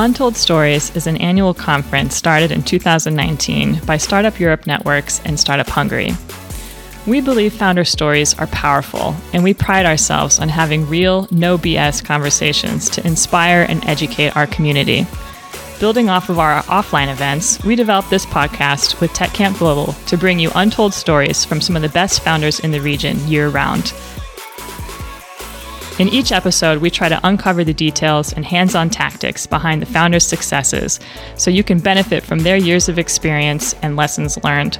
Untold Stories is an annual conference started in 2019 by Startup Europe Networks and Startup Hungary. We believe founder stories are powerful, and we pride ourselves on having real, no BS conversations to inspire and educate our community. Building off of our offline events, we developed this podcast with TechCamp Global to bring you untold stories from some of the best founders in the region year round. In each episode, we try to uncover the details and hands on tactics behind the founders' successes so you can benefit from their years of experience and lessons learned.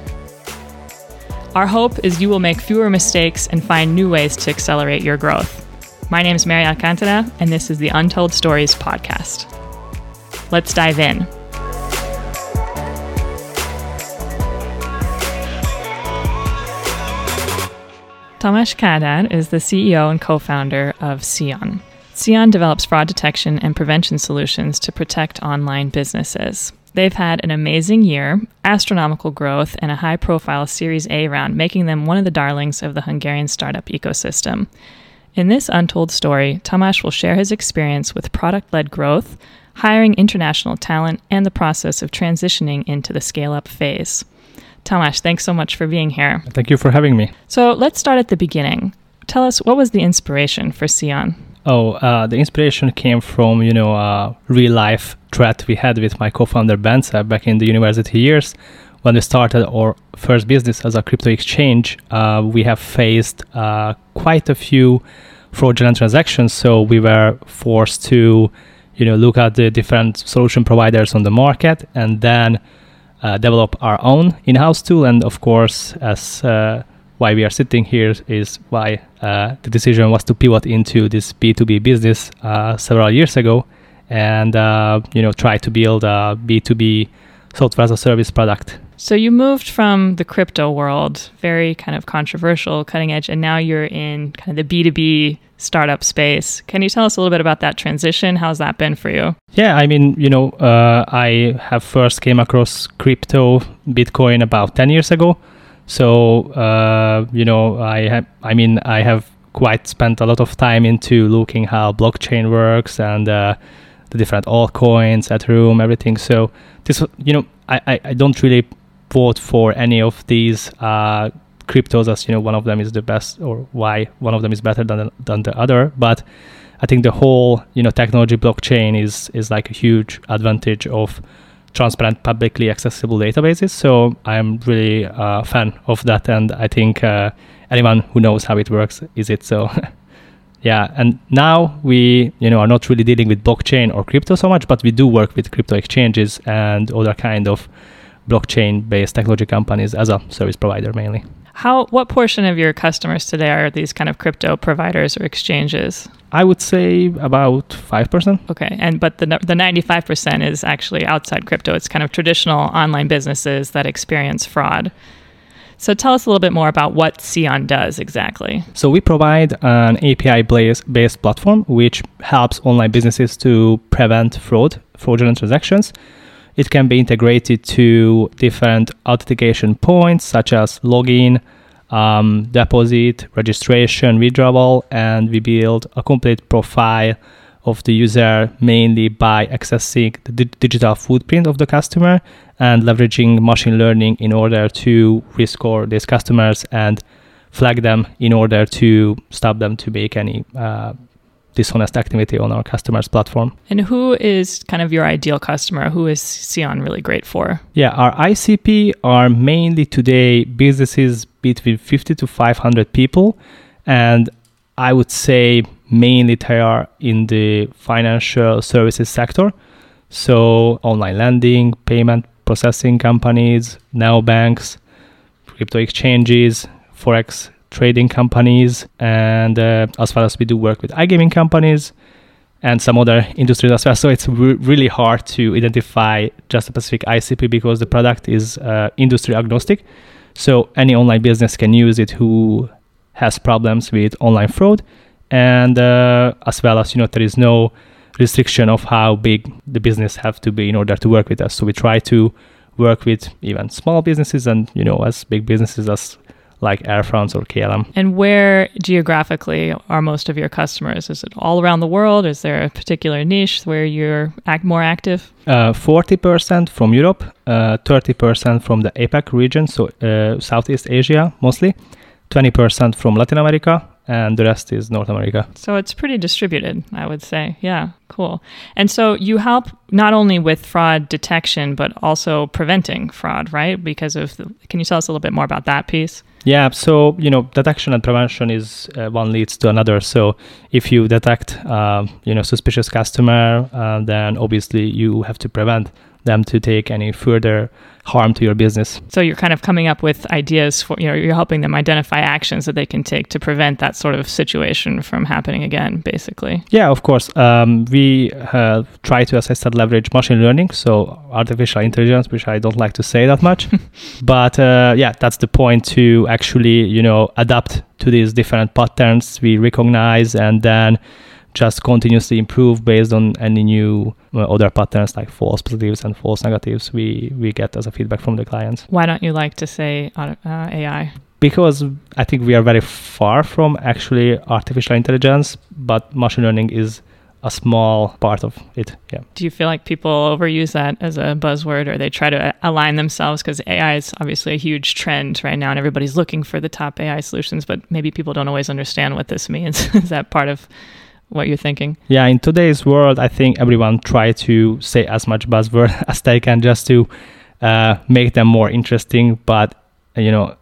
Our hope is you will make fewer mistakes and find new ways to accelerate your growth. My name is Mary Alcantara, and this is the Untold Stories podcast. Let's dive in. Tamás Kádár is the CEO and co founder of SEON. SEON develops fraud detection and prevention solutions to protect online businesses. They've had an amazing year, astronomical growth, and a high profile Series A round, making them one of the darlings of the Hungarian startup ecosystem. In this untold story, Tamás will share his experience with product led growth, hiring international talent, and the process of transitioning into the scale up phase. Tamás, thanks so much for being here. Thank you for having me. So let's start at the beginning. Tell us what was the inspiration for SEON? Oh, uh, the inspiration came from you know a real life threat we had with my co-founder Bence back in the university years when we started our first business as a crypto exchange. Uh, we have faced uh, quite a few fraudulent transactions, so we were forced to you know look at the different solution providers on the market and then uh, develop our own in-house tool. And of course as uh, why we are sitting here is why uh, the decision was to pivot into this b2b business uh, several years ago. And uh, you know try to build a b2b software as a service product. So you moved from the crypto world, very kind of controversial, cutting edge, and now you're in kind of the B2B startup space. Can you tell us a little bit about that transition? How's that been for you? Yeah, I mean, you know, uh, I have first came across crypto, Bitcoin about 10 years ago. So, uh, you know, I have, I mean, I have quite spent a lot of time into looking how blockchain works and uh, the different altcoins, Ethereum, everything. So this, you know, I, I don't really vote for any of these uh, cryptos as you know one of them is the best or why one of them is better than than the other. But I think the whole you know technology blockchain is is like a huge advantage of transparent publicly accessible databases so i'm really a fan of that and i think uh, anyone who knows how it works is it so yeah and now we you know are not really dealing with blockchain or crypto so much but we do work with crypto exchanges and other kind of blockchain based technology companies as a service provider mainly. How what portion of your customers today are these kind of crypto providers or exchanges? I would say about 5%. Okay. And but the the 95% is actually outside crypto. It's kind of traditional online businesses that experience fraud. So tell us a little bit more about what SEON does exactly. So we provide an API-based platform which helps online businesses to prevent fraud, fraudulent transactions it can be integrated to different authentication points such as login, um, deposit, registration, withdrawal, and we build a complete profile of the user mainly by accessing the di- digital footprint of the customer and leveraging machine learning in order to rescore these customers and flag them in order to stop them to make any uh, dishonest activity on our customers platform. And who is kind of your ideal customer? Who is SEON really great for? Yeah, our ICP are mainly today businesses between 50 to 500 people. And I would say mainly they are in the financial services sector. So online lending, payment processing companies, now banks, crypto exchanges, forex trading companies, and uh, as well as we do work with iGaming companies and some other industries as well. So it's re- really hard to identify just a specific ICP because the product is uh, industry agnostic. So any online business can use it who has problems with online fraud, and uh, as well as you know there is no restriction of how big the business have to be in order to work with us. So we try to work with even small businesses and you know as big businesses as like Air France or KLM. And where geographically are most of your customers? Is it all around the world? Is there a particular niche where you're act more active? Uh, 40% from Europe, uh, 30% from the APAC region, so uh, Southeast Asia mostly, 20% from Latin America, and the rest is North America. So it's pretty distributed, I would say. Yeah, cool. And so you help not only with fraud detection, but also preventing fraud, right? Because of, the, can you tell us a little bit more about that piece? Yeah, so you know, detection and prevention is uh, one leads to another. So if you detect, uh, you know, suspicious customer, uh, then obviously you have to prevent them to take any further harm to your business. So you're kind of coming up with ideas for, you know, you're helping them identify actions that they can take to prevent that sort of situation from happening again, basically. Yeah, of course. Um, we uh, try to, as I said, leverage machine learning, so artificial intelligence, which I don't like to say that much. but uh, yeah, that's the point to actually, you know, adapt to these different patterns we recognize and then just continuously improve based on any new other patterns like false positives and false negatives we we get as a feedback from the clients. Why don't you like to say uh, AI? Because I think we are very far from actually artificial intelligence, but machine learning is a small part of it. Yeah. Do you feel like people overuse that as a buzzword or they try to align themselves? Because AI is obviously a huge trend right now and everybody's looking for the top AI solutions, but maybe people don't always understand what this means. is that part of what you're thinking? Yeah, in today's world, I think everyone try to say as much buzzword as they can just to uh, make them more interesting. But you know,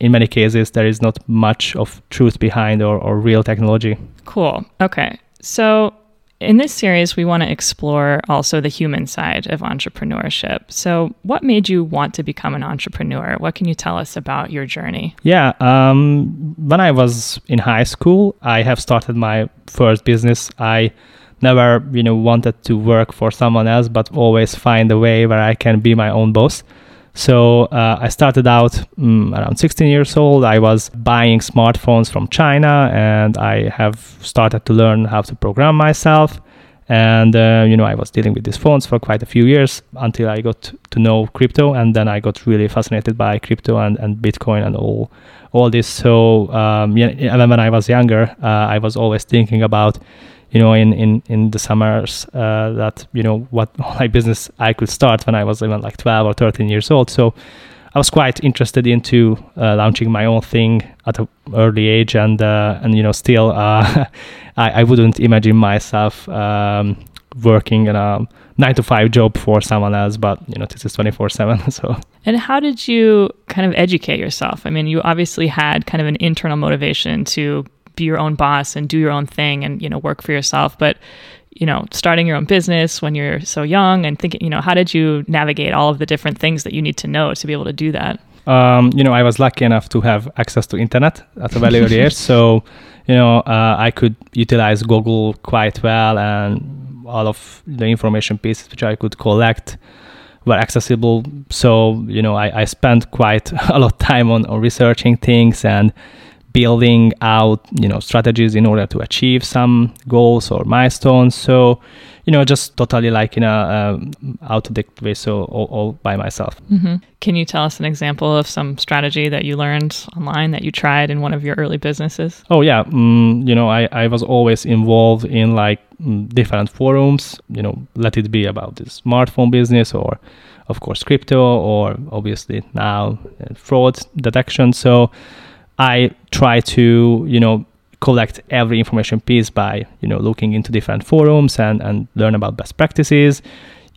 in many cases, there is not much of truth behind or, or real technology. Cool. Okay. So in this series, we want to explore also the human side of entrepreneurship. So, what made you want to become an entrepreneur? What can you tell us about your journey? Yeah, um, when I was in high school, I have started my first business. I never, you know, wanted to work for someone else, but always find a way where I can be my own boss. So uh, I started out um, around 16 years old. I was buying smartphones from China, and I have started to learn how to program myself. And uh, you know, I was dealing with these phones for quite a few years until I got to know crypto, and then I got really fascinated by crypto and, and Bitcoin and all all this. So um, yeah, when I was younger, uh, I was always thinking about you know, in in in the summers uh, that you know what like business I could start when I was even like 12 or 13 years old. So I was quite interested into uh, launching my own thing at an early age, and uh, and you know, still uh, I, I wouldn't imagine myself um, working in a nine to five job for someone else, but you know, this is 24 seven. So. And how did you kind of educate yourself? I mean, you obviously had kind of an internal motivation to be your own boss and do your own thing and you know work for yourself. But you know starting your own business when you're so young and thinking you know how did you navigate all of the different things that you need to know to be able to do that? Um, you know i was lucky enough to have access to internet at a very early age. So you know uh, i could utilize google quite well and all of the information pieces which i could collect were accessible. So you know i, I spent quite a lot of time on, on researching things and building out you know strategies in order to achieve some goals or milestones. So you know just totally like in a um, autodidact way so all, all by myself. Mm-hmm. can you tell us an example of some strategy that you learned online that you tried in one of your early businesses? Oh yeah. Um, you know I, I was always involved in like mm, different forums you know let it be about the smartphone business or of course crypto or obviously now uh, fraud detection. So I try to, you know, collect every information piece by, you know, looking into different forums and, and learn about best practices.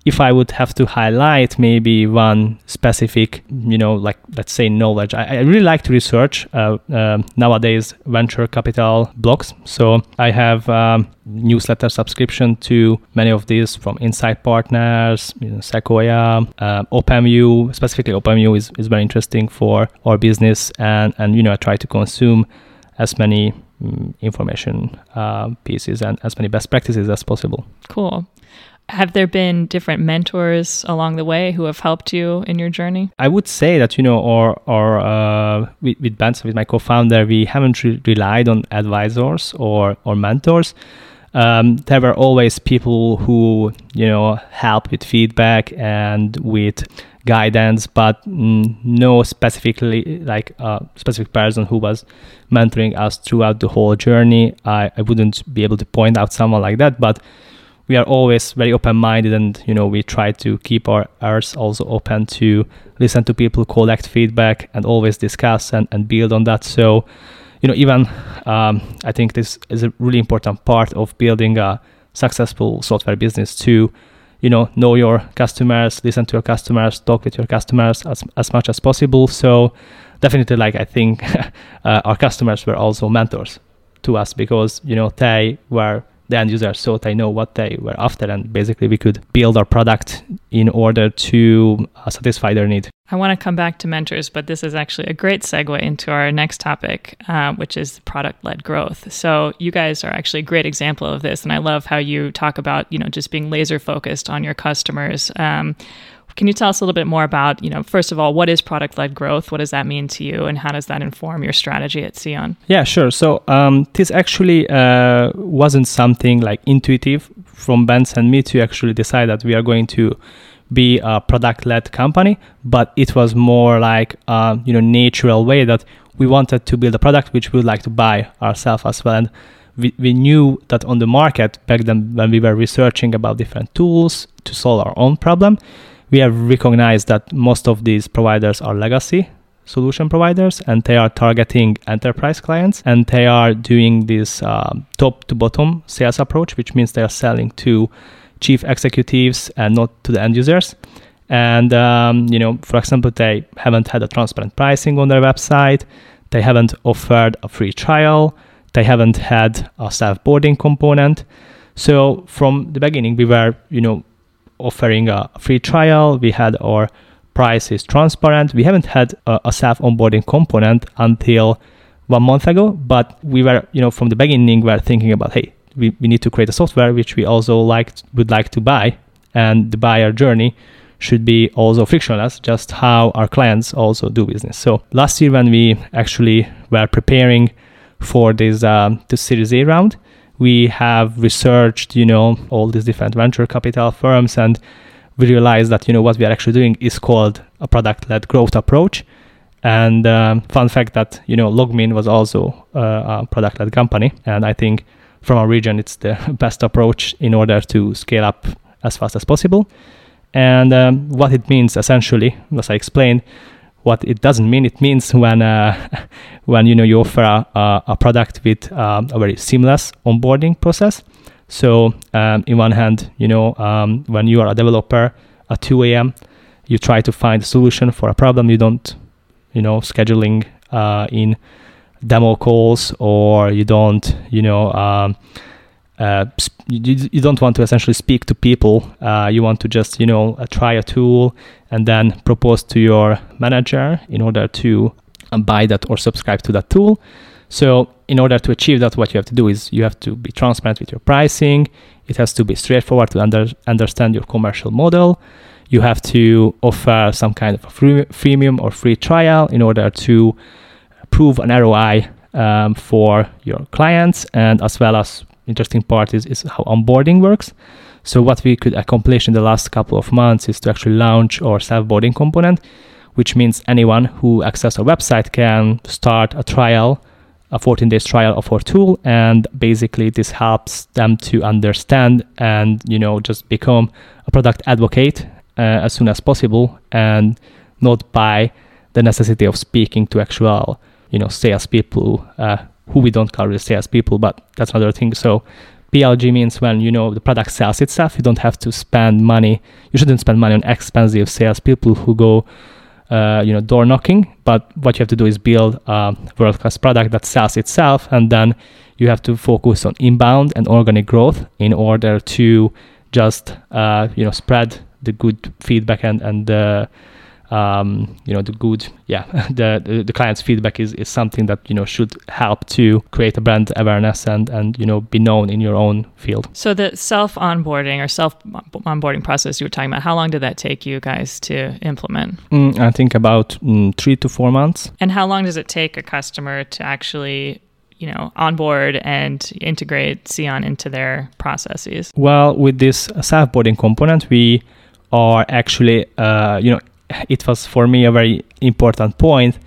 If I would have to highlight maybe one specific, you know, like let's say knowledge, I, I really like to research uh, uh, nowadays venture capital blogs. So I have um, newsletter subscription to many of these from Insight Partners, you know, Sequoia, uh, OpenView. Specifically, OpenView is, is very interesting for our business, and and you know I try to consume as many um, information uh, pieces and as many best practices as possible. Cool. Have there been different mentors along the way who have helped you in your journey? I would say that you know, or or uh, with, with Bence, with my co-founder, we haven't re- relied on advisors or or mentors um, there were always people who you know help with feedback and with guidance, but mm, no specifically like a specific person who was mentoring us throughout the whole journey. I, I wouldn't be able to point out someone like that, but we are always very open-minded and you know we try to keep our ears also open to listen to people collect feedback and always discuss and, and build on that. So you know even um, i think this is a really important part of building a successful software business to you know know your customers listen to your customers talk with your customers as, as much as possible. So definitely like i think uh, our customers were also mentors to us because you know they were the end user so they know what they were after and basically we could build our product in order to uh, satisfy their need I want to come back to mentors, but this is actually a great segue into our next topic, uh, which is product led growth. So, you guys are actually a great example of this. And I love how you talk about, you know, just being laser focused on your customers. Um, can you tell us a little bit more about, you know, first of all, what is product led growth? What does that mean to you? And how does that inform your strategy at SEON? Yeah, sure. So, um, this actually uh, wasn't something like intuitive from Bence and me to actually decide that we are going to be a product led company, but it was more like a you know natural way that we wanted to build a product which we would like to buy ourselves as well. And we, we knew that on the market back then when we were researching about different tools to solve our own problem, we have recognized that most of these providers are legacy solution providers and they are targeting enterprise clients and they are doing this uh, top to bottom sales approach which means they are selling to chief executives and not to the end users. And um, you know, for example, they haven't had a transparent pricing on their website. They haven't offered a free trial. They haven't had a self-boarding component. So from the beginning, we were, you know, offering a free trial. We had our price is transparent. We haven't had a, a self-onboarding component until one month ago, but we were, you know, from the beginning, we were thinking about, hey, we, we need to create a software which we also like would like to buy and the buyer journey should be also frictionless just how our clients also do business so last year when we actually were preparing for this um, the series a round we have researched you know all these different venture capital firms and we realized that you know what we are actually doing is called a product led growth approach and um, fun fact that you know LogMeIn was also uh, a product led company and i think from our region, it's the best approach in order to scale up as fast as possible. And um, what it means essentially, as I explained, what it doesn't mean, it means when uh, when you know you offer a, a product with uh, a very seamless onboarding process. So um, in one hand, you know um, when you are a developer at 2 a.m., you try to find a solution for a problem. You don't, you know, scheduling uh, in demo calls or you don't you know um, uh, you, you don't want to essentially speak to people uh, you want to just you know uh, try a tool and then propose to your manager in order to buy that or subscribe to that tool. So in order to achieve that what you have to do is you have to be transparent with your pricing. It has to be straightforward to under, understand your commercial model. You have to offer some kind of a free, freemium or free trial in order to prove an ROI um, for your clients, and as well as interesting part is, is how onboarding works. So what we could accomplish in the last couple of months is to actually launch our self-boarding component, which means anyone who accesses our website can start a trial, a 14 days trial of our tool, and basically this helps them to understand and you know just become a product advocate uh, as soon as possible, and not by the necessity of speaking to actual you know salespeople uh, who we don't call really salespeople, but that's another thing. So PLG means when you know the product sells itself, you don't have to spend money. You shouldn't spend money on expensive salespeople who go, uh, you know, door knocking. But what you have to do is build a world class product that sells itself, and then you have to focus on inbound and organic growth in order to just uh, you know spread the good feedback and and the um, you know the good yeah the, the, the client's feedback is, is something that you know should help to create a brand awareness and and you know be known in your own field. So the self onboarding or self onboarding process you were talking about how long did that take you guys to implement? Mm, i think about mm, three to four months. And how long does it take a customer to actually you know onboard and integrate SEON into their processes? Well with this self boarding component we are actually uh, you know it was for me a very important point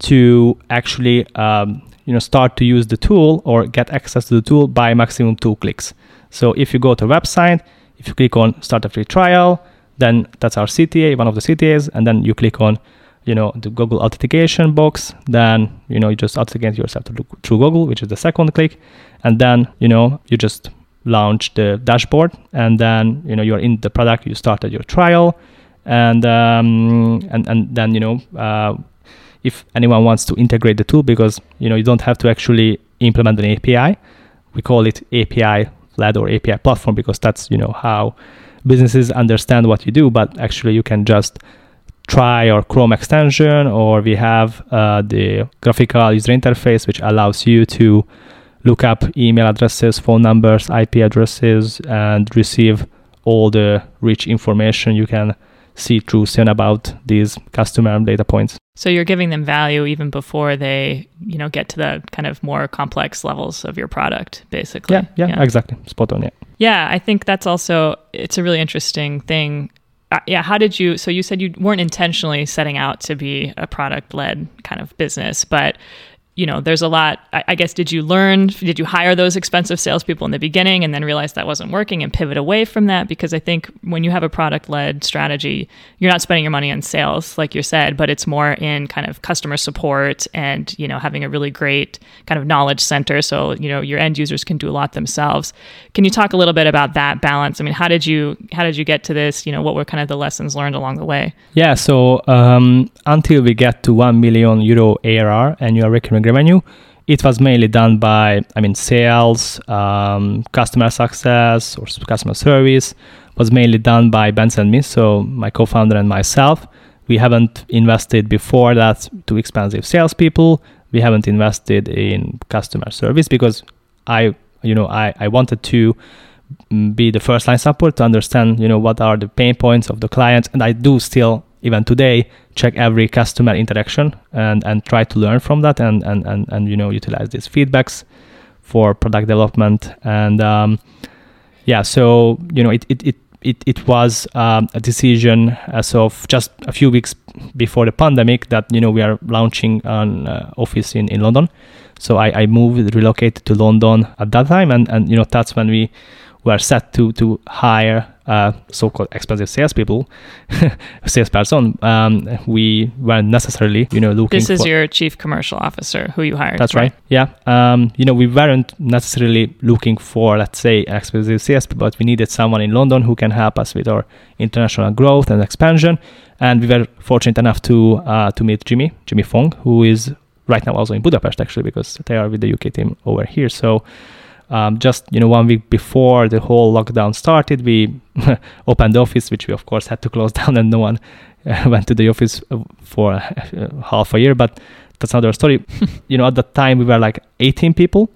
to actually um, you know start to use the tool or get access to the tool by maximum two clicks. So if you go to a website, if you click on start a free trial, then that's our CTA, one of the CTAs, and then you click on you know the Google authentication box. Then you know you just authenticate yourself through Google, which is the second click, and then you know you just launch the dashboard, and then you know you're in the product. You started your trial, and um, and and then you know. Uh, if anyone wants to integrate the tool because you know you don't have to actually implement an API. We call it API led or API platform because that's you know how businesses understand what you do. But actually, you can just try our Chrome extension, or we have uh, the graphical user interface which allows you to look up email addresses, phone numbers, IP addresses, and receive all the rich information you can see through SEON about these customer data points. So you're giving them value even before they, you know, get to the kind of more complex levels of your product, basically. Yeah, yeah, yeah. exactly. Spot on, yeah. Yeah, I think that's also it's a really interesting thing. Uh, yeah, how did you so you said you weren't intentionally setting out to be a product led kind of business, but you know, there's a lot. I, I, guess did you learn? Did you hire those expensive salespeople in the beginning and then realize that wasn't working and pivot away from that? Because I think when you have a product led strategy, you're not spending your money on sales, like you said, but it's more in kind of customer support and you know having a really great kind of knowledge center, so you know your end users can do a lot themselves. Can you talk a little bit about that balance? I mean, how did you how did you get to this? You know, what were kind of the lessons learned along the way? Yeah, so um, until we get to one million euro ARR annual recurring revenue. It was mainly done by, I mean, sales, um, customer success, or customer service was mainly done by Bence and me, so my co-founder and myself. We haven't invested before that to expensive salespeople. We haven't invested in customer service because I, you know, I, I wanted to mm, be the first line support to understand, you know, what are the pain points of the clients, and I do still even today check every customer interaction and and try to learn from that and and and, and you know utilize these feedbacks for product development and um, yeah so you know it it it it, it was um, a decision as of just a few weeks before the pandemic that you know we are launching an uh, office in, in London. So I, I moved, relocated to London at that time, and, and you know that's when we were set to to hire uh, so-called expensive salespeople, salesperson, um, we weren't necessarily, you know, looking. This is your chief commercial officer who you hired. That's right. right. Yeah. Um, you know, we weren't necessarily looking for, let's say, expensive salespeople, but we needed someone in London who can help us with our international growth and expansion. And we were fortunate enough to uh, to meet Jimmy, Jimmy Fong, who is right now also in Budapest actually because they are with the UK team over here. So um, just you know one week before the whole lockdown started we opened the office which we of course had to close down and no one uh, went to the office uh, for uh, half a year but that's another story. You know at that time we were like 18 people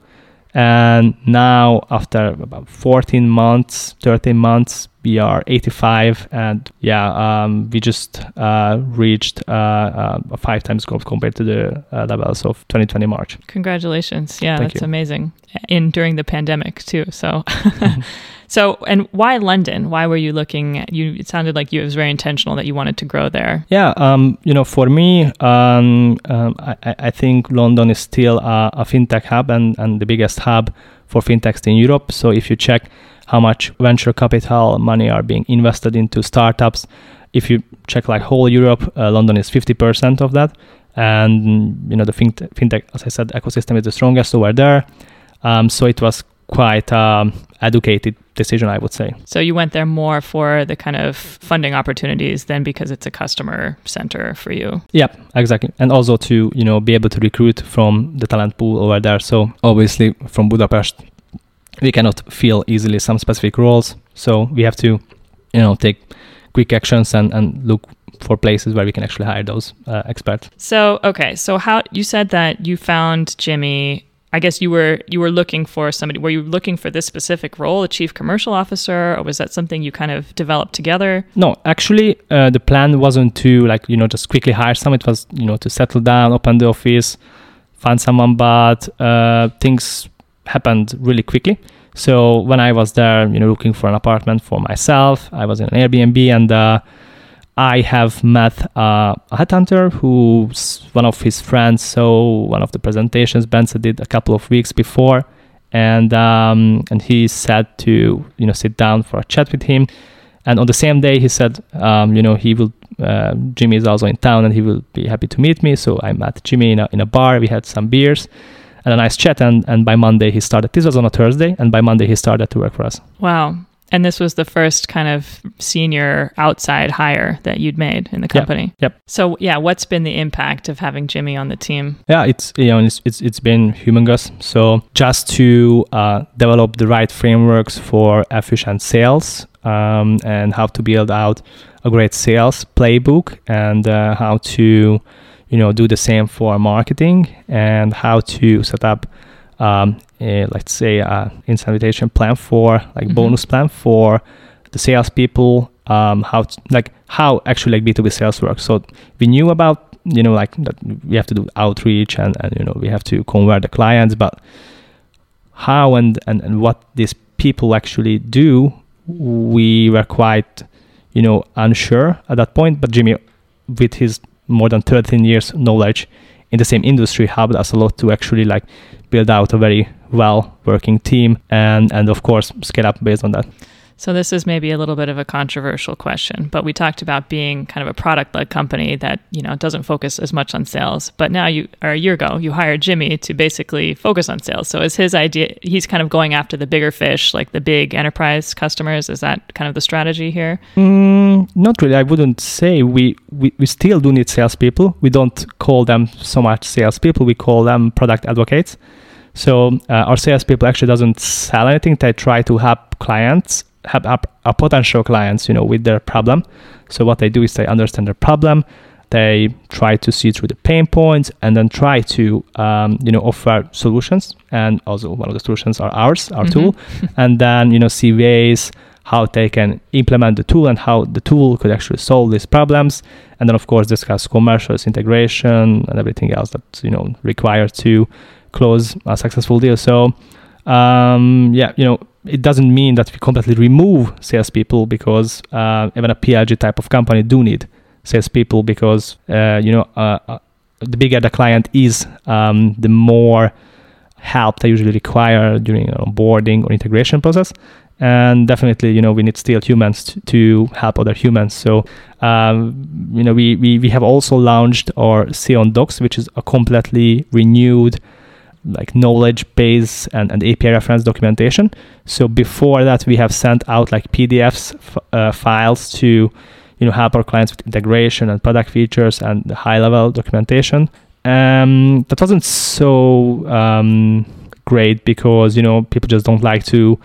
and now after about 14 months 13 months we are 85 and yeah um, we just uh, reached uh, uh, five times growth compared to the uh, levels of 2020 march. Congratulations. Yeah Thank that's you. amazing. In during the pandemic too so. Mm-hmm. so and why london? Why were you looking at you it sounded like you it was very intentional that you wanted to grow there. Yeah um, you know for me um, um, I, I, think london is still a, a fintech hub and, and the biggest hub for fintechs in europe. So if you check how much venture capital money are being invested into startups. If you check like whole Europe, uh, London is 50% of that. And you know the fintech, fintech, as I said, ecosystem is the strongest over there. Um, so it was quite um, educated decision, I would say. So you went there more for the kind of funding opportunities than because it's a customer center for you. Yeah, exactly. And also to, you know, be able to recruit from the talent pool over there. So obviously from Budapest, we cannot fill easily some specific roles. So we have to, you know, take quick actions and, and look for places where we can actually hire those uh, experts. So okay, so how you said that you found Jimmy. I guess you were you were looking for somebody. Were you looking for this specific role, a chief commercial officer, or was that something you kind of developed together? No, actually, uh, the plan wasn't to like you know just quickly hire someone. It was you know to settle down, open the office, find someone. But uh, things happened really quickly. So when I was there, you know, looking for an apartment for myself, I was in an Airbnb, and uh, I have met uh, a headhunter who's one of his friends. So one of the presentations Bence did a couple of weeks before, and um, and he said to you know sit down for a chat with him. And on the same day, he said, um, you know, he will. Uh, Jimmy is also in town, and he will be happy to meet me. So I met Jimmy in a, in a bar. We had some beers and a nice chat. And and by Monday he started. This was on a Thursday, and by Monday he started to work for us. Wow. And this was the first kind of senior outside hire that you'd made in the company. Yep. yep. So yeah, what's been the impact of having Jimmy on the team? Yeah, it's you know it's it's, it's been humongous. So just to uh, develop the right frameworks for efficient sales um, and how to build out a great sales playbook and uh, how to you know do the same for marketing and how to set up um, a, let's say a incentivization plan for like mm-hmm. bonus plan for the salespeople um, how to, like how actually like b2b sales works so we knew about you know like that we have to do outreach and, and you know we have to convert the clients but how and, and, and what these people actually do we were quite you know unsure at that point but jimmy with his more than 13 years knowledge in the same industry helped us a lot to actually like build out a very well working team and and of course scale up based on that so this is maybe a little bit of a controversial question, but we talked about being kind of a product-led company that you know doesn't focus as much on sales. But now you, or a year ago, you hired Jimmy to basically focus on sales. So is his idea? He's kind of going after the bigger fish, like the big enterprise customers. Is that kind of the strategy here? Mm, not really. I wouldn't say we, we we still do need salespeople. We don't call them so much salespeople. We call them product advocates. So uh, our salespeople actually doesn't sell anything. They try to help clients have a, potential clients, you know, with their problem. So what they do is they understand their problem, they try to see through the pain points, and then try to, um, you know, offer solutions. And also one of the solutions are ours, our mm-hmm. tool, and then you know see ways how they can implement the tool and how the tool could actually solve these problems and then of course discuss commercials integration and everything else that's you know required to close a successful deal so um, yeah you know it doesn't mean that we completely remove salespeople because uh, even a PLG type of company do need salespeople because uh, you know uh, uh, the bigger the client is, um, the more help they usually require during onboarding or integration process. And definitely, you know, we need still humans to, to help other humans. So, um, you know, we, we, we have also launched our SEON Docs, which is a completely renewed like knowledge base and, and API reference documentation. So before that, we have sent out like PDFs f- uh, files to you know help our clients with integration and product features and the high level documentation. Um, that wasn't so um, great because you know people just don't like to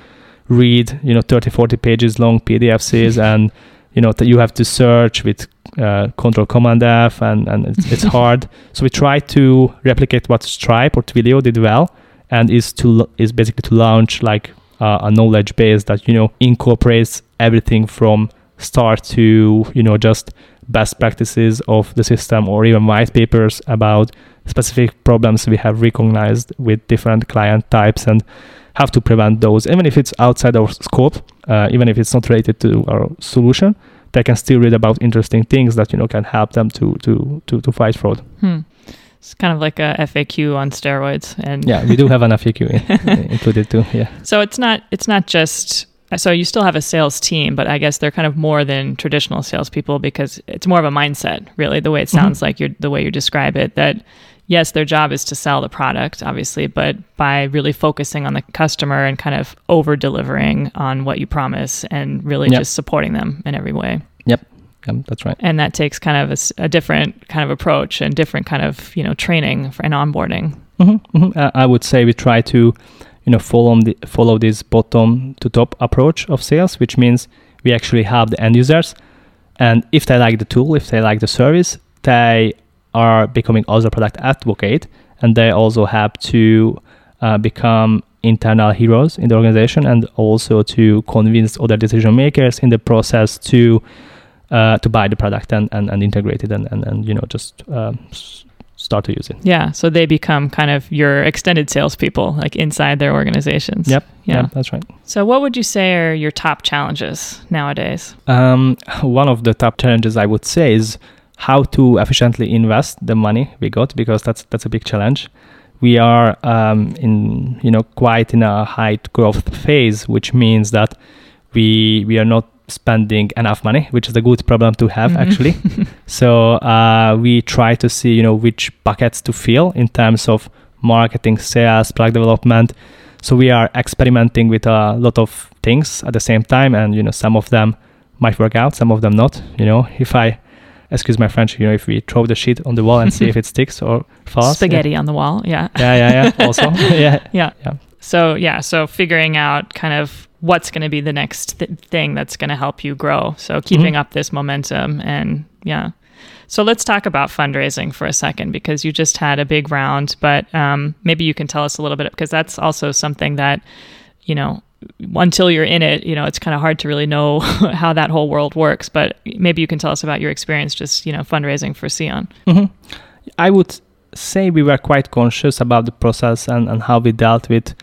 read you know 30 40 pages long pdfs and you know that you have to search with uh, control command F and, and it's, it's hard. So we try to replicate what Stripe or Twilio did well and is to is basically to launch like uh, a knowledge base that you know incorporates everything from start to you know just best practices of the system or even white papers about specific problems we have recognized with different client types and how to prevent those even if it's outside our scope uh, even if it's not related to our solution they can still read about interesting things that you know can help them to to to, to fight fraud. Hmm. It's kind of like a FAQ on steroids, and yeah, we do have an FAQ in, included too. Yeah. So it's not it's not just so you still have a sales team, but I guess they're kind of more than traditional salespeople because it's more of a mindset, really. The way it mm-hmm. sounds mm-hmm. like you're the way you describe it that yes, their job is to sell the product, obviously, but by really focusing on the customer and kind of over delivering on what you promise and really yep. just supporting them in every way. Yep. Yep, that's right. And that takes kind of a, a, different kind of approach and different kind of you know training for, and onboarding. Mm-hmm, mm-hmm. I would say we try to you know follow the follow this bottom to top approach of sales, which means we actually have the end users, and if they like the tool, if they like the service, they are becoming also product advocate and they also have to uh, become internal heroes in the organization and also to convince other decision makers in the process to uh, to buy the product and, and, and integrate it and, and, and you know just uh, start to use it. Yeah, so they become kind of your extended salespeople, like inside their organizations. Yep. Yeah. Yeah, that's right. So, what would you say are your top challenges nowadays? Um, one of the top challenges I would say is how to efficiently invest the money we got because that's that's a big challenge. We are um, in you know quite in a high growth phase, which means that we we are not spending enough money, which is a good problem to have Mhm. actually. so uh, we try to see you know which buckets to fill in terms of marketing, sales, product development. So we are experimenting with a lot of things at the same time, and you know some of them might work out, some of them not. You know, if I excuse my French, you know, if we throw the sheet on the wall and see if it sticks or falls. Spaghetti on the wall. Yeah. Yeah, yeah, yeah. Also, yeah, Yeah. Yeah. So, yeah, so figuring out kind of what's going to be the next th- thing that's going to help you grow. So, keeping Mhm. up this momentum and yeah. So, let's talk about fundraising for a second because you just had a big round, but um, maybe you can tell us a little bit because that's also something that, you know, until you're in it, you know, it's kind of hard to really know how that whole world works. But maybe you can tell us about your experience just, you know, fundraising for SEON. hmm I would say we were quite conscious about the process and, and how we dealt with,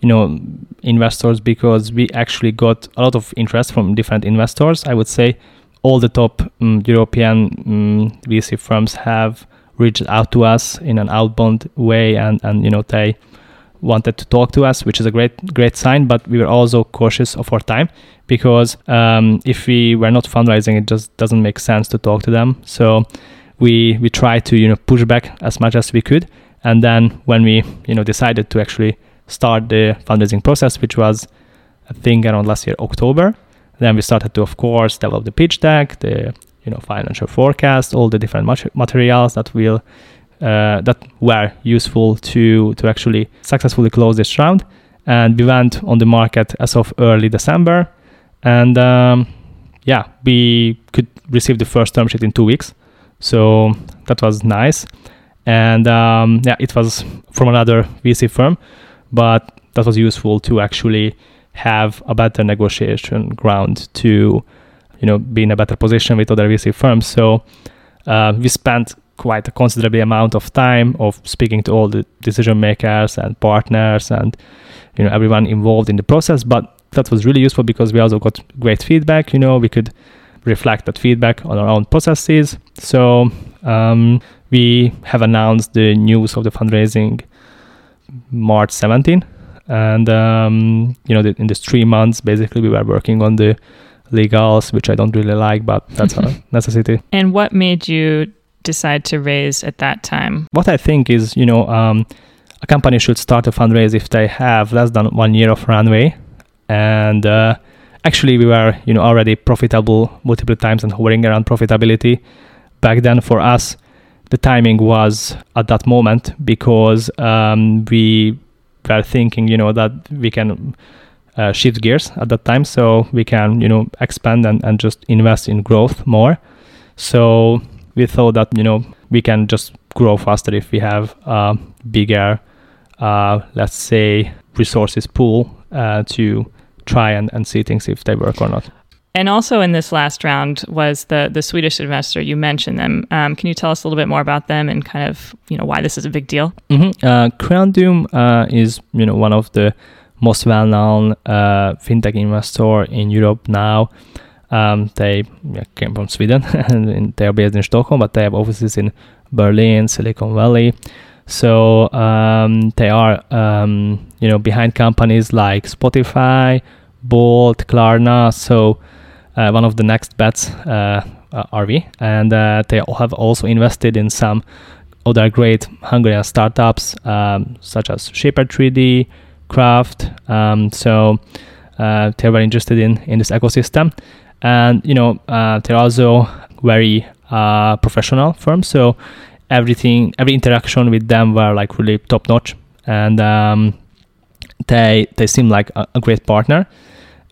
you know, investors because we actually got a lot of interest from different investors. I would say all the top um, European um, VC firms have reached out to us in an outbound way and, and you know, they wanted to talk to us, which is a great great sign. But we were also cautious of our time because um, if we were not fundraising, it just doesn't make sense to talk to them. So we we tried to you know push back as much as we could, and then when we you know decided to actually start the fundraising process, which was I think around last year October, then we started to of course develop the pitch deck, the you know financial forecast, all the different materials that will uh, that were useful to to actually successfully close this round. And we went on the market as of early December, and um, yeah, we could receive the first term sheet in two weeks. So that was nice, and um, yeah, it was from another VC firm, but that was useful to actually have a better negotiation ground to you know be in a better position with other VC firms. So uh, we spent quite a considerable amount of time of speaking to all the decision makers and partners and you know everyone involved in the process but that was really useful because we also got great feedback you know we could reflect that feedback on our own processes. So um, we have announced the news of the fundraising march 17 and um, you know the, in these three months basically we were working on the legals which i don't really like but that's a necessity. And what made you decide to raise at that time? what I think is, you know, um, a company should start a fundraise if they have less than one year of runway. And uh, actually, we were, you know, already profitable multiple times and hovering around profitability. Back then, for us, the timing was at that moment because um, we were thinking, you know, that we can uh, shift gears at that time, so we can, you know, expand and, and just invest in growth more. So we thought that you know we can just grow faster if we have a bigger uh, let's say resources pool uh, to try and, and see things if they work or not And also in this last round was the the Swedish investor. You mentioned them. Um, can you tell us a little bit more about them and kind of you know why this is a big deal? mm-hmm. uh, Creandum uh, is you know one of the most well-known uh, fintech investor in Europe now. Um, they came from Sweden and they are based in Stockholm, but they have offices in Berlin, Silicon Valley. So um, they are, um, you know, behind companies like Spotify, Bolt, Klarna. So uh, one of the next bets uh, are we, and uh, they have also invested in some other great Hungarian startups um, such as Shapr3D, Craft. Um, so uh, they're very interested in in this ecosystem, and you know uh, they're also very uh, professional firm. So everything, every interaction with them were like really top notch, and um, they they seem like a, a great partner.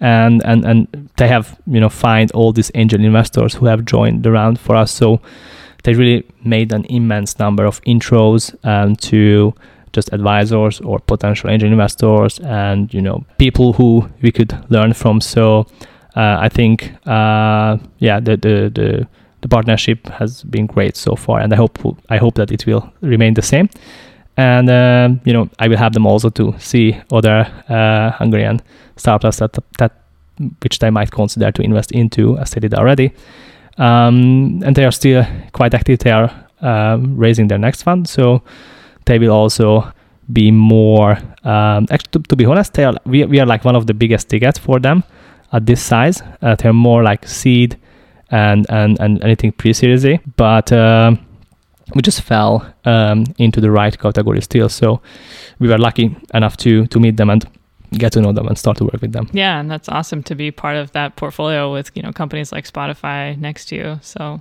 And, and and they have you know find all these angel investors who have joined the round for us. So they really made an immense number of intros um, to just advisors or potential angel investors and you know people who we could learn from. So I think uh, yeah the, the the the partnership has been great so far, and I hope I hope that it will remain the same. And um, you know, I will have them also to see other uh, Hungarian startups that that which they might consider to invest into, as they did already. Um, and they are still quite active. They are um, raising their next fund, so they will also be more. Um, actually, to, to, be honest, they are we, we are like one of the biggest tickets for them at this size. Uh, they're more like seed and and and anything pre-series A, but. Uh, we just fell um, into the right category still, so we were lucky enough to to meet them and get to know them and start to work with them. Yeah, and that's awesome to be part of that portfolio with you know companies like Spotify next to you. So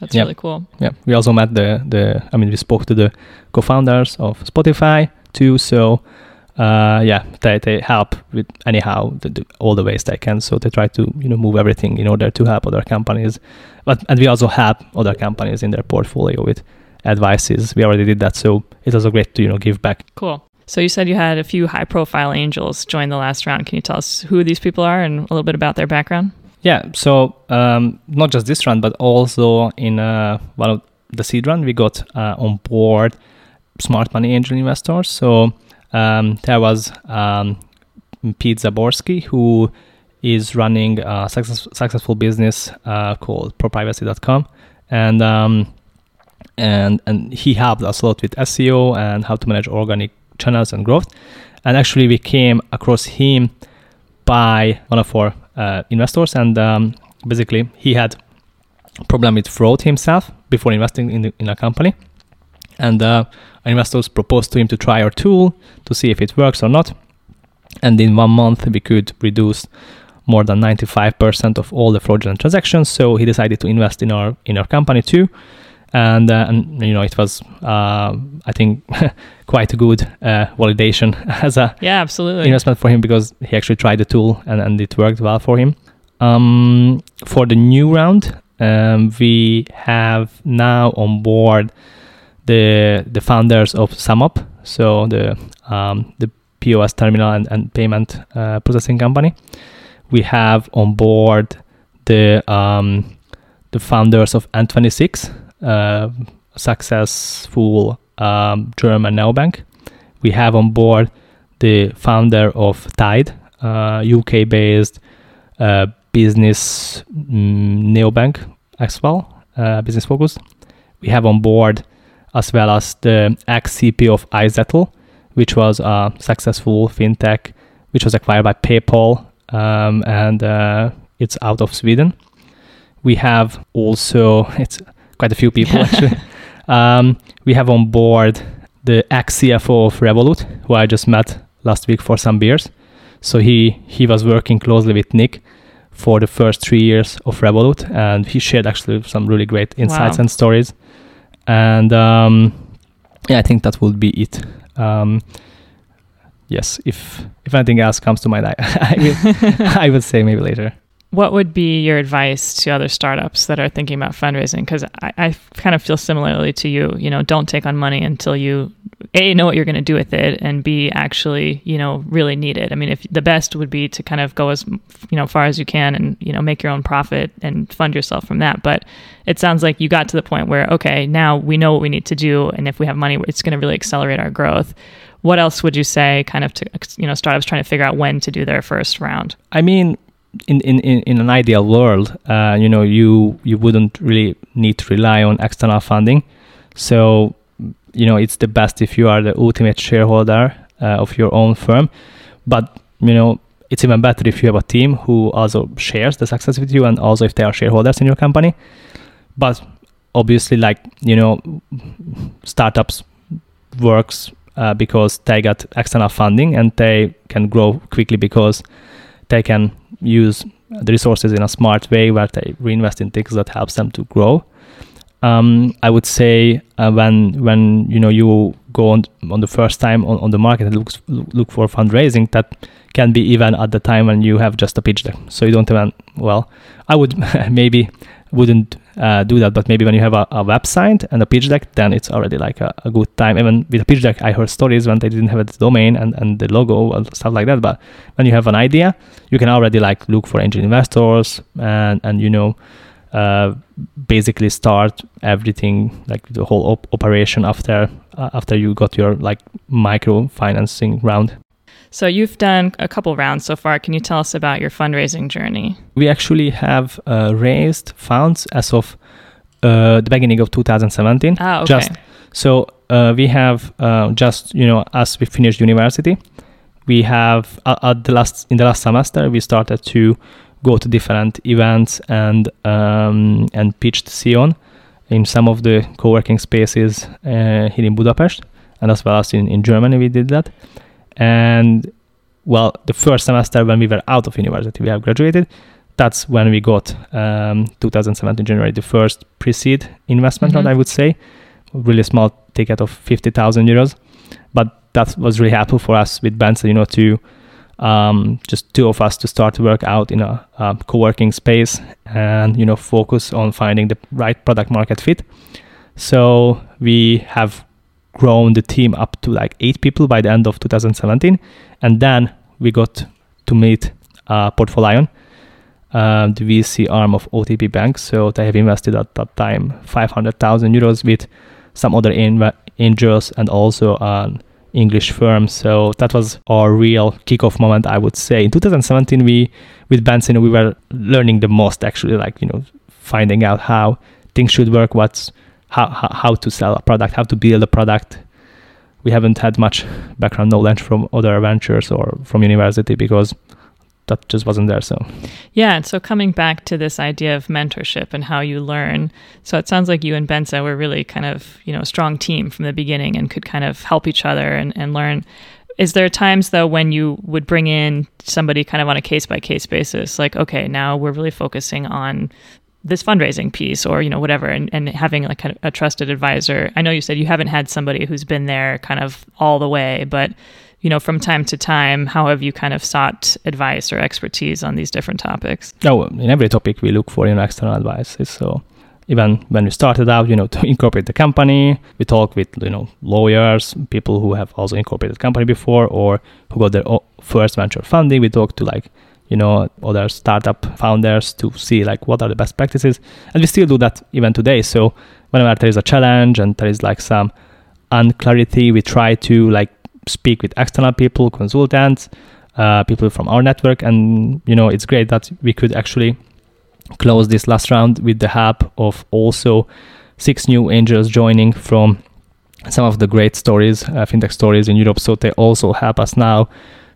that's yeah. really cool. Yeah, we also met the the. I mean, we spoke to the co-founders of Spotify too. So uh, yeah, they they help with anyhow the, the, all the ways they can. So they try to you know move everything in order to help other companies. But and we also help other companies in their portfolio with advices. We already did that, so it's also great to you know give back. Cool. So you said you had a few high profile angels join the last round. Can you tell us who these people are and a little bit about their background? Yeah, so um, not just this round, but also in uh, one of the seed round, we got uh, on board smart money angel investors. So um, there was um, Pete Zaborski, who is running a success, successful business uh, called proprivacy.com. And um, and and he helped us a lot with SEO and how to manage organic channels and growth. And actually, we came across him by one of our uh, investors, and um, basically, he had problem with fraud himself before investing in, the, in a company. And uh, investors proposed to him to try our tool to see if it works or not. And in one month, we could reduce more than 95% of all the fraudulent transactions. So he decided to invest in our in our company too and uh, and you know it was uh, I think quite a good uh, validation as a yeah absolutely investment for him because he actually tried the tool and, and it worked well for him. Um, for the new round, um, we have now on board the the founders of SumUp, so the um, the POS terminal and, and payment uh, processing company. We have on board the um, the founders of N26, uh, successful um, German neobank. We have on board the founder of Tide, uh, UK based uh, business mm, neobank as well, uh, business focused. We have on board as well as the ex CP of iZettle, which was a successful fintech, which was acquired by PayPal um, and uh, it's out of Sweden. We have also, it's quite a few people actually. um, we have on board the ex CFO of Revolut, who I just met last week for some beers. So he he was working closely with Nik for the first three years of Revolut, and he shared actually some really great insights wow. and stories. And um, yeah, I think that would be it. Um, yes, if if anything else comes to mind, I I will, I will say maybe later what would be your advice to other startups that are thinking about fundraising? Because I, I, kind of feel similarly to you. You know, don't take on money until you a know what you're going to do with it, and b actually you know really need it. I mean, if the best would be to kind of go as you know far as you can, and you know make your own profit and fund yourself from that. But it sounds like you got to the point where okay, now we know what we need to do, and if we have money, it's going to really accelerate our growth. What else would you say, kind of to you know startups trying to figure out when to do their first round? I mean, in, in, in an ideal world, uh, you know, you you wouldn't really need to rely on external funding. So, you know, it's the best if you are the ultimate shareholder uh, of your own firm. But you know, it's even better if you have a team who also shares the success with you, and also if they are shareholders in your company. But obviously, like you know, startups works uh, because they got external funding and they can grow quickly because they can use the resources in a smart way where they reinvest in things that helps them to grow. Um, I would say uh, when when you know you go on on the first time on, on the market and look look for fundraising, that can be even at the time when you have just a pitch deck. So you don't even well, I would maybe wouldn't uh, do that. But maybe when you have a, a, website and a pitch deck, then it's already like a, a, good time. Even with a pitch deck, I heard stories when they didn't have a domain and, and the logo and stuff like that. But when you have an idea, you can already like look for angel investors and and you know uh, basically start everything like the whole op- operation after uh, after you got your like micro financing round. So you've done a couple rounds so far. Can you tell us about your fundraising journey? We actually have uh, raised funds as of uh, the beginning of 2017. Ah, okay. Just so uh, we have uh, just you know as we finished university, we have uh, at the last in the last semester we started to go to different events and um, and pitched SEON in some of the co-working spaces uh, here in Budapest and as well as in, in Germany we did that. And well the first semester when we were out of university we have graduated. That's when we got um, 2017 January the first pre-seed investment Mhm. round I would say. Really small ticket of 50,000 euros. But that was really helpful for us with Bence you know to um, just two of us to start to work out in a, um co-working space and you know focus on finding the right product market fit. So we have grown the team up to like eight people by the end of 2017 and then we got to meet uh, Portfolion um, the VC arm of OTP Bank. So they have invested at that time 500,000 euros with some other inv- angels and also an English firm. So that was our real kickoff moment, I would say. In 2017, we with Bence we were learning the most actually, like you know, finding out how things should work, what's how how, how to sell a product, how to build a product. We haven't had much background knowledge from other ventures or from university because that just wasn't there. So Yeah, and so coming back to this idea of mentorship and how you learn. So it sounds like you and Bence were really kind of, you know, a strong team from the beginning and could kind of help each other and, and learn. Is there times though when you would bring in somebody kind of on a case by case basis, like, okay, now we're really focusing on this fundraising piece or, you know, whatever, and, and having like a, a trusted advisor. I know you said you haven't had somebody who's been there kind of all the way, but you know, from time to time, how have you kind of sought advice or expertise on these different topics? no, in every topic we look for you know external advice. So even when we started out, you know, to incorporate the company, we talk with you know lawyers, people who have also incorporated company before or who got their first venture funding. We talk to like you know other startup founders to see like what are the best practices, and we still do that even today. So whenever there is a challenge and there is like some unclarity, we try to like speak with external people, consultants, uh, people from our network, and you know it's great that we could actually close this last round with the help of also six new angels joining from some of the great stories, uh, fintech stories in Europe. So they also help us now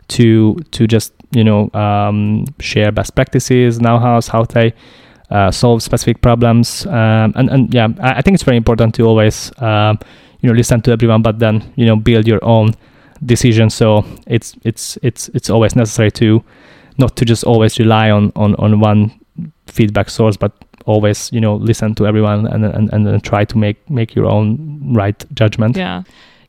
to to just you know um, share best practices, know-hows, how they uh, solve specific problems, um, and and yeah, I, I think it's very important to always um, you know listen to everyone, but then you know build your own decision. So it's it's it's it's always necessary to not to just always rely on on on one feedback source, but always you know listen to everyone and and and try to make make your own right judgment. Yeah.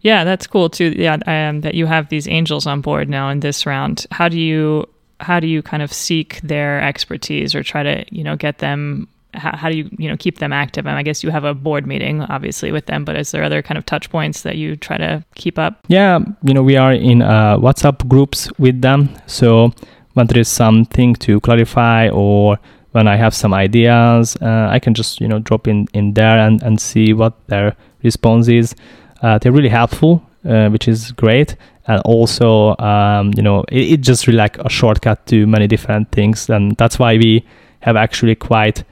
Yeah, that's cool too. Yeah, um, that you have these angels on board now in this round. How do you how do you kind of seek their expertise or try to you know get them? How, how do you you know keep them active? And I guess you have a board meeting obviously with them, but is there other kind of touch points that you try to keep up? Yeah, you know we are in uh, WhatsApp groups with them, so when there is something to clarify or when I have some ideas, uh, I can just you know drop in in there and and see what their response is. Uh, they're really helpful, uh, which is great, and also um, you know it, it just really like a shortcut to many different things, and that's why we have actually quite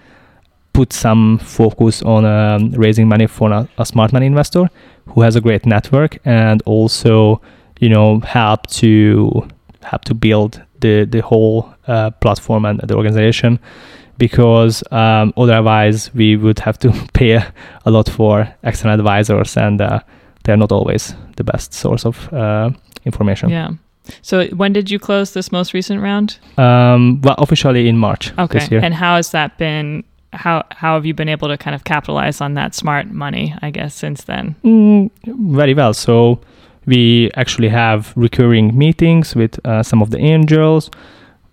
put some focus on um, raising money for a, a smart money investor who has a great network and also you know help to help to build the the whole uh, platform and the organization because um, otherwise we would have to pay a lot for external advisors and uh, they're not always the best source of uh, information. Yeah. So when did you close this most recent round? Um, well, officially in March Okay. this year. And how has that been? How how have you been able to kind of capitalize on that smart money? I guess since then. Mm, very well. So we actually have recurring meetings with uh, some of the angels.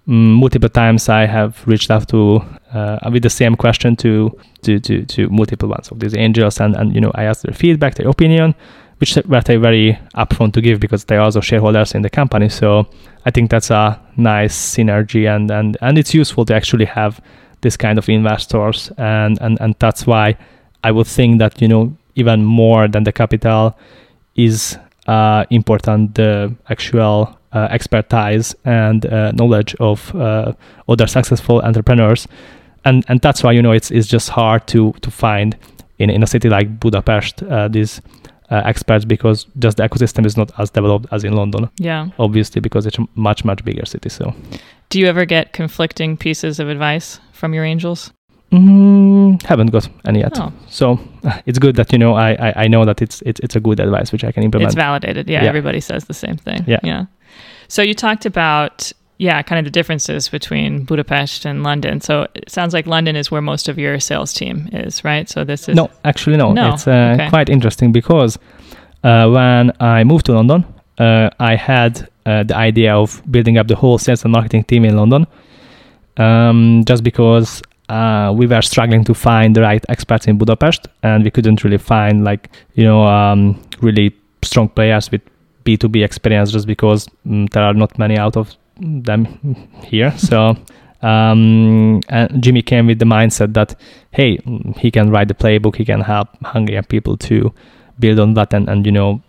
Mm, multiple times I have reached out to uh, with the same question to, to to to multiple ones of these angels, and and you know I asked their feedback, their opinion, which were they very upfront to give because they are also shareholders in the company. So I think that's a nice synergy, and and and it's useful to actually have this kind of investors, and and and that's why I would think that you know even more than the capital is uh, important the actual uh, expertise and uh, knowledge of uh, other successful entrepreneurs, and and that's why you know it's it's just hard to to find in in a city like Budapest uh, these. Uh, experts because just the ecosystem is not as developed as in London. Yeah. Obviously, because it's a much much bigger city. So, do you ever get conflicting pieces of advice from your angels? Mm, haven't got any yet. Oh. So it's good that you know I, I, I know that it's it's it's a good advice which I can implement. It's validated. Yeah, Yeah. everybody says the same thing. Yeah. Yeah. So you talked about yeah, kind of the differences between Budapest and London. So it sounds like London is where most of your sales team is, right? So this is no, actually no. No, It's uh, okay. quite interesting because uh, when I moved to London, uh, I had uh, the idea of building up the whole sales and marketing team in London, um, just because uh, we were struggling to find the right experts in Budapest, and we couldn't really find like you know um, really strong players with B2B experience, just because mm, there are not many out of them here. So. Um, Jimmy came with the mindset that hey, he can write the playbook, he can help Hungarian people to build on that and, and you know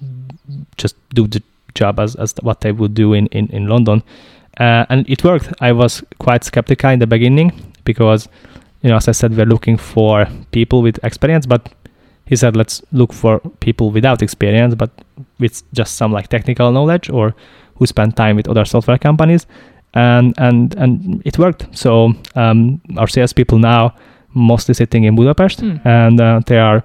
just do the job as, as what they would do in, in, in London. Uh, and it worked. I was quite skeptical in the beginning because, you know, as I said, we're looking for people with experience, but he said, let's look for people without experience, but with just some like technical knowledge or who spend time with other software companies. And, and, and it worked. So um, our salespeople now mostly sitting in Budapest Hmm. and uh, they are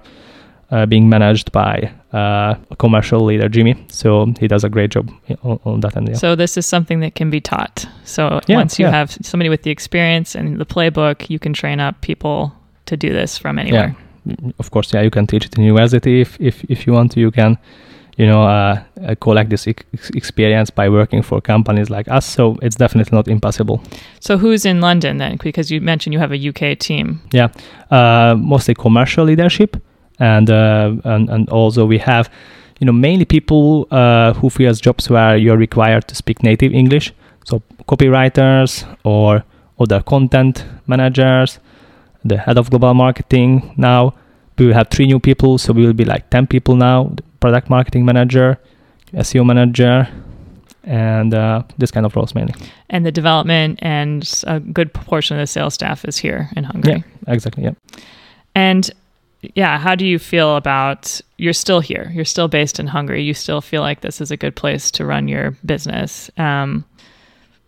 uh, being managed by uh, a commercial leader, Jimmy. So he does a great job on, on that end. Yeah. So this is something that can be taught. So Yeah, once you yeah. have somebody with the experience and the playbook, you can train up people to do this from anywhere. of course, yeah, you can teach it in university if, if, if you want to. You can, you know, uh, uh, collect this ex- experience by working for companies like us. So it's definitely not impossible. So who's in London then? Because you mentioned you have a UK team. Yeah. Uh, mostly commercial leadership, and uh, and and also we have, you know, mainly people uh, who fills jobs where you're required to speak native English. So copywriters or other content managers, the head of global marketing. Now we will have three new people, so we will be like ten people now. The product marketing manager, SEO manager, and uh, this kind of roles mainly. And the development and a good proportion of the sales staff is here in Hungary. Yeah, Exactly. Yeah. And yeah, how do you feel about you're still here? You're still based in Hungary. You still feel like this is a good place to run your business. Um,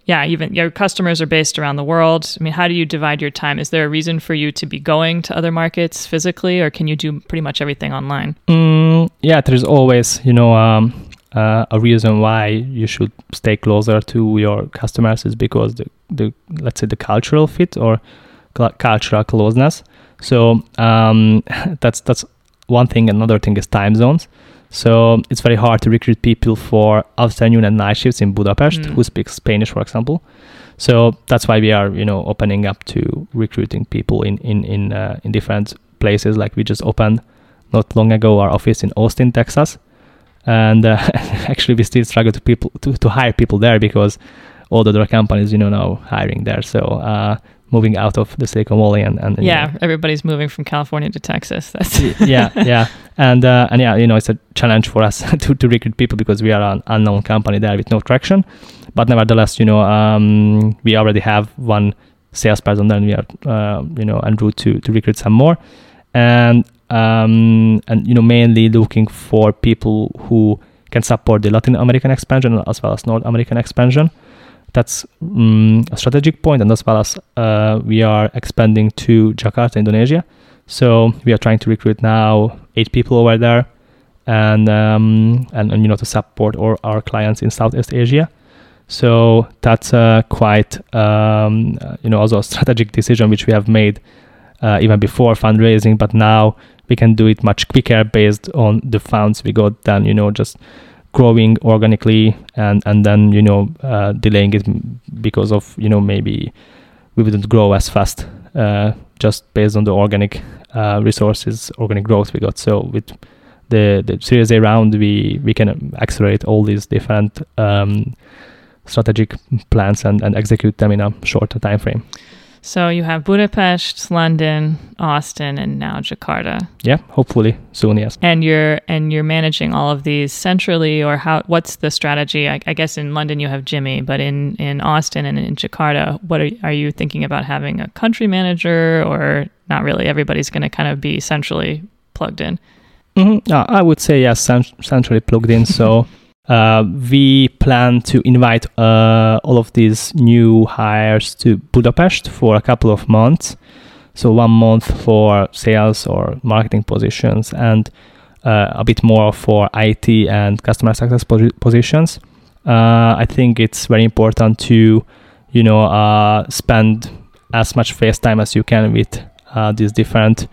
yeah, even your customers are based around the world. I mean, how do you divide your time? Is there a reason for you to be going to other markets physically, or can you do pretty much everything online? Mm, yeah, there is always, you know, um, uh, a reason why you should stay closer to your customers is because the, the let's say the cultural fit or cul- cultural closeness. So um, that's that's one thing. Another thing is time zones. So it's very hard to recruit people for afternoon and night shifts in Budapest Mm. who speak Spanish, for example. So that's why we are, you know, opening up to recruiting people in in in uh, in different places. Like we just opened not long ago our office in Austin, Texas, and uh, actually we still struggle to people to, to hire people there because all the other companies, you know, now hiring there. So uh, moving out of the Silicon Valley and, and you Yeah, know, everybody's moving from California to Texas. That's yeah, yeah, and uh, and yeah, you know, it's a challenge for us to, to recruit people because we are an unknown company there with no traction. But nevertheless, you know, um, we already have one salesperson, then we are, uh, you know, en route to to recruit some more, and um, and you know, mainly looking for people who can support the Latin American expansion as well as North American expansion. That's um, a strategic point, and as well as uh, we are expanding to Jakarta, Indonesia. So we are trying to recruit now eight people over there, and um, and, and you know to support all our clients in Southeast Asia. So that's uh, quite um, uh, you know also a strategic decision which we have made uh, even before fundraising, but now we can do it much quicker based on the funds we got than you know just growing organically and and then you know uh, delaying it because of you know maybe we wouldn't grow as fast uh, just based on the organic uh, resources organic growth we got. So with the the series a round we we can accelerate all these different um, strategic plans and, and execute them in a shorter time frame So you have Budapest, London, Austin, and now Jakarta. Yeah, hopefully soon. Yes. And you're and you're managing all of these centrally, or how? What's the strategy? I, I guess in London you have Jimmy, but in in Austin and in Jakarta, what are, are you thinking about having a country manager, or not really? Everybody's going to kind of be centrally plugged in. Mm-hmm. Uh, I would say yes, centrally plugged in. So. Uh, we plan to invite uh, all of these new hires to Budapest for a couple of months. So, one month for sales or marketing positions, and uh, a bit more for IT and customer success positions. Uh, I think it's very important to, you know, uh, spend as much face time as you can with uh, these different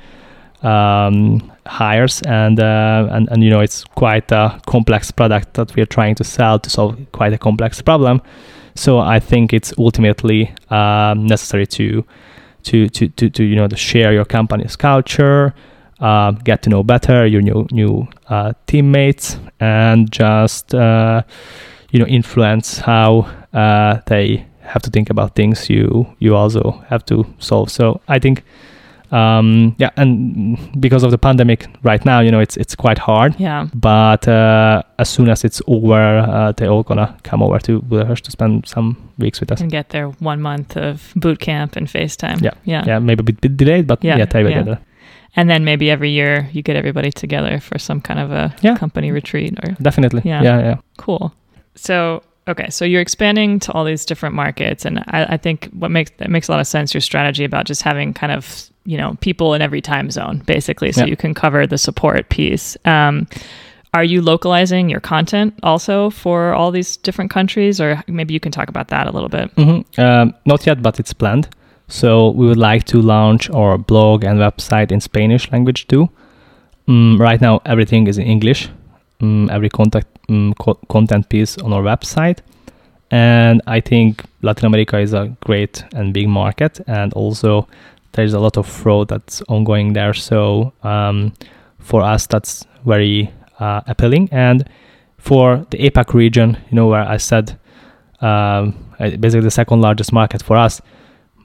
um, hires and, uh, and and you know it's quite a complex product that we are trying to sell to solve quite a complex problem. So i think it's ultimately um, necessary to, to to to to you know to share your company's culture uh, get to know better your new new uh, teammates and just uh, you know influence how uh, they have to think about things you you also have to solve. So i think um, yeah, and because of the pandemic right now, you know, it's it's quite hard. Yeah. But uh, as soon as it's over, uh, they're all gonna come over to Budapest to spend some weeks with us and get their one month of boot camp and FaceTime. Yeah, yeah, yeah. Maybe a bit, bit delayed, but yeah, yeah, yeah. And then maybe every year you get everybody together for some kind of a yeah. company retreat or definitely. Yeah, yeah, yeah. Cool. So okay, so you're expanding to all these different markets, and I, I think what makes that makes a lot of sense. Your strategy about just having kind of you know people in every time zone basically, so yeah. you can cover the support piece. Um, are you localizing your content also for all these different countries, or maybe you can talk about that a little bit? Mm-hmm. Um, not yet, but it's planned. So we would like to launch our blog and website in Spanish language too. Um, right now, everything is in English. Um, every contact um, co- content piece on our website. And I think Latin America is a great and big market, and also there's a lot of fraud that's ongoing there. So um, for us, that's very uh, appealing. And for the APAC region, you know, where I said um, basically the second largest market for us,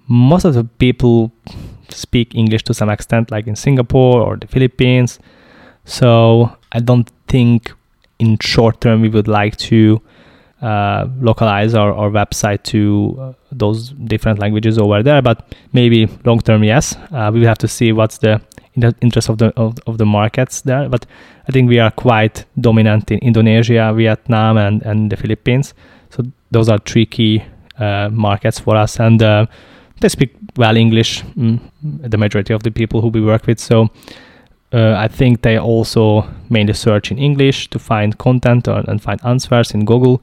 most of the people speak English to some extent, like in Singapore or the Philippines. So I don't think in short term we would like to uh, localize our, our website to uh, those different languages over there but maybe long term yes. Uh, we will have to see what's the interest of the of, of, the markets there but i think we are quite dominant in indonesia vietnam and, and the philippines. So those are three key uh, markets for us and uh, they speak well english mm, the majority of the people who we work with. So uh, I think they also mainly search in English to find content or, and find answers in Google.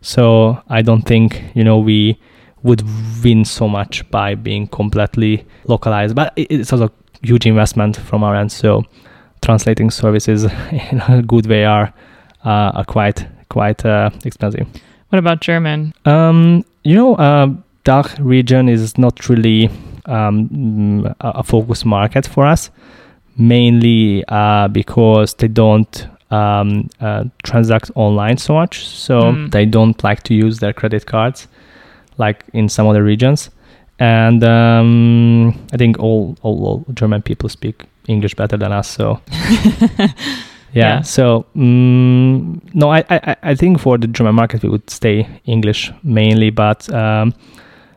So I don't think you know we would win so much by being completely localized, but it's also a huge investment from our end. So translating services in a good way are uh, are quite quite uh, expensive. What about German? Um, you know, uh, DACH region is not really um, a focus market for us mainly uh, because they don't um, uh, transact online so much. So mm. they don't like to use their credit cards like in some other regions. And um, I think all, all, all, German people speak English better than us. So. yeah, yeah, So um, no, I, I I think for the German market we would stay English mainly, but um,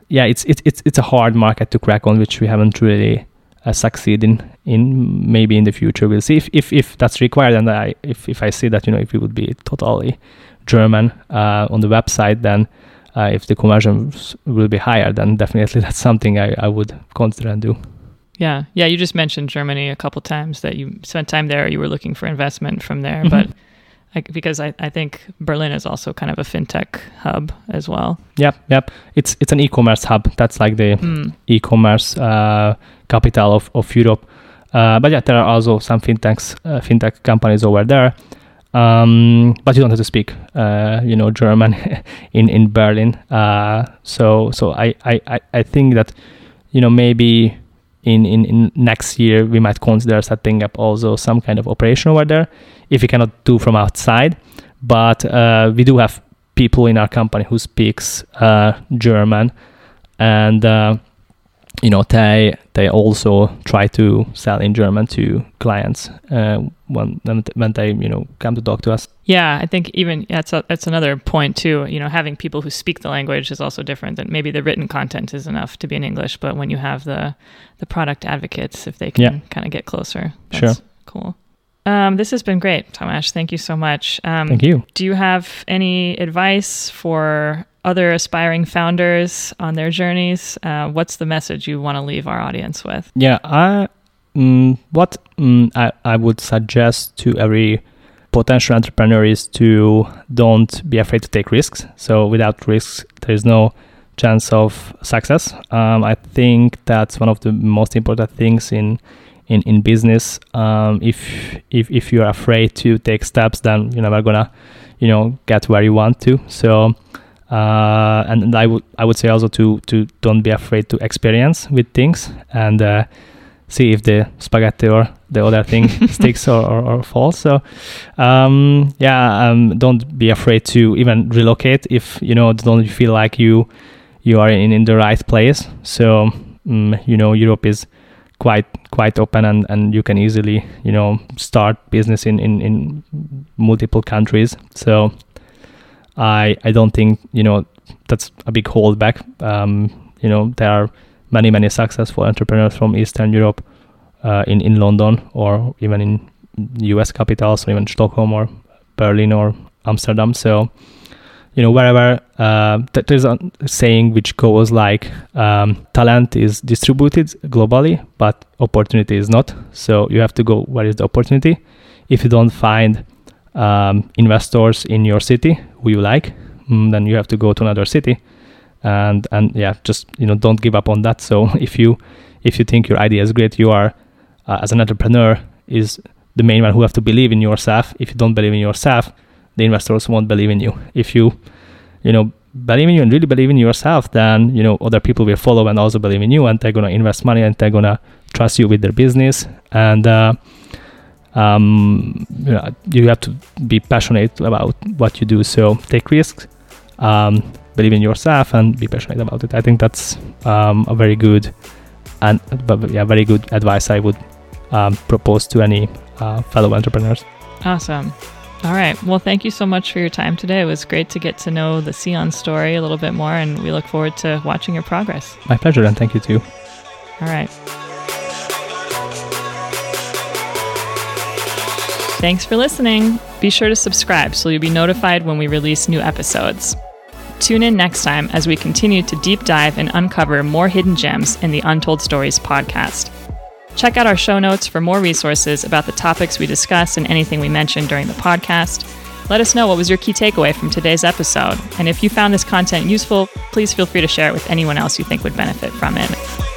yeah, it's it's it's it's a hard market to crack on, which we haven't really uh, succeed in in maybe in the future we'll see if if, if that's required and I if, if I see that you know if we would be totally German uh, on the website then uh, if the conversions will be higher then definitely that's something I, I would consider and do yeah yeah you just mentioned Germany a couple times that you spent time there you were looking for investment from there mm-hmm. but because I, I think Berlin is also kind of a fintech hub as well. Yep, yep. It's it's an e-commerce hub. That's like the mm. e-commerce uh, capital of, of Europe. Uh, but yeah, there are also some fintechs, uh, fintech companies over there. Um, but you don't have to speak, uh, you know, German in in Berlin. Uh, so so I, I I think that you know maybe in, in, in next year we might consider setting up also some kind of operation over there if we cannot do from outside but uh, we do have people in our company who speaks uh, german and you know they they also try to sell in German to clients uh, when when they you know come to talk to us. Yeah, I think even that's a, that's another point too. You know, having people who speak the language is also different. Than maybe the written content is enough to be in English, but when you have the the product advocates, if they can yeah. kind of get closer, sure, cool. Um, this has been great, Tamás. Thank you so much. Um, Thank you. Do you have any advice for other aspiring founders on their journeys? Uh, what's the message you want to leave our audience with? Yeah, I, mm, what mm, I, I would suggest to every potential entrepreneur is to don't be afraid to take risks. So without risks, there is no chance of success. Um, I think that's one of the most important things in in in business. Um, if if if you're afraid to take steps, then you're never gonna, you know, get where you want to. So. Uh, and, I would I would say also to to don't be afraid to experience with things and uh, see if the spaghetti or the other thing sticks or, or, or, falls. So um, yeah, um, don't be afraid to even relocate if you know don't feel like you you are in, in the right place. So um, you know Europe is quite quite open and, and you can easily you know start business in, in, in multiple countries. So I I don't think you know that's a big holdback. Um, you know there are many many successful entrepreneurs from Eastern Europe uh, in in London or even in US capitals or even Stockholm or Berlin or Amsterdam. So you know wherever uh, there's a saying which goes like um, talent is distributed globally but opportunity is not. So you have to go where is the opportunity? If you don't find um, investors in your city who you like mm, then you have to go to another city. And and yeah just you know don't give up on that. So if you if you think your idea is great you are uh, as an entrepreneur is the main one who have to believe in yourself. If you don't believe in yourself the investors won't believe in you. If you, you know, believe in you and really believe in yourself, then you know other people will follow and also believe in you, and they're gonna invest money and they're gonna trust you with their business. And uh, um, you, know, you have to be passionate about what you do. So take risks, um, believe in yourself, and be passionate about it. I think that's um, a very good and yeah, very good advice I would um, propose to any uh, fellow entrepreneurs. Awesome. All right. Well, thank you so much for your time today. It was great to get to know the SEON story a little bit more, and we look forward to watching your progress. My pleasure, and thank you too. All right. Thanks for listening. Be sure to subscribe so you'll be notified when we release new episodes. Tune in next time as we continue to deep dive and uncover more hidden gems in the Untold Stories podcast. Check out our show notes for more resources about the topics we discuss and anything we mentioned during the podcast. Let us know what was your key takeaway from today's episode. And if you found this content useful, please feel free to share it with anyone else you think would benefit from it.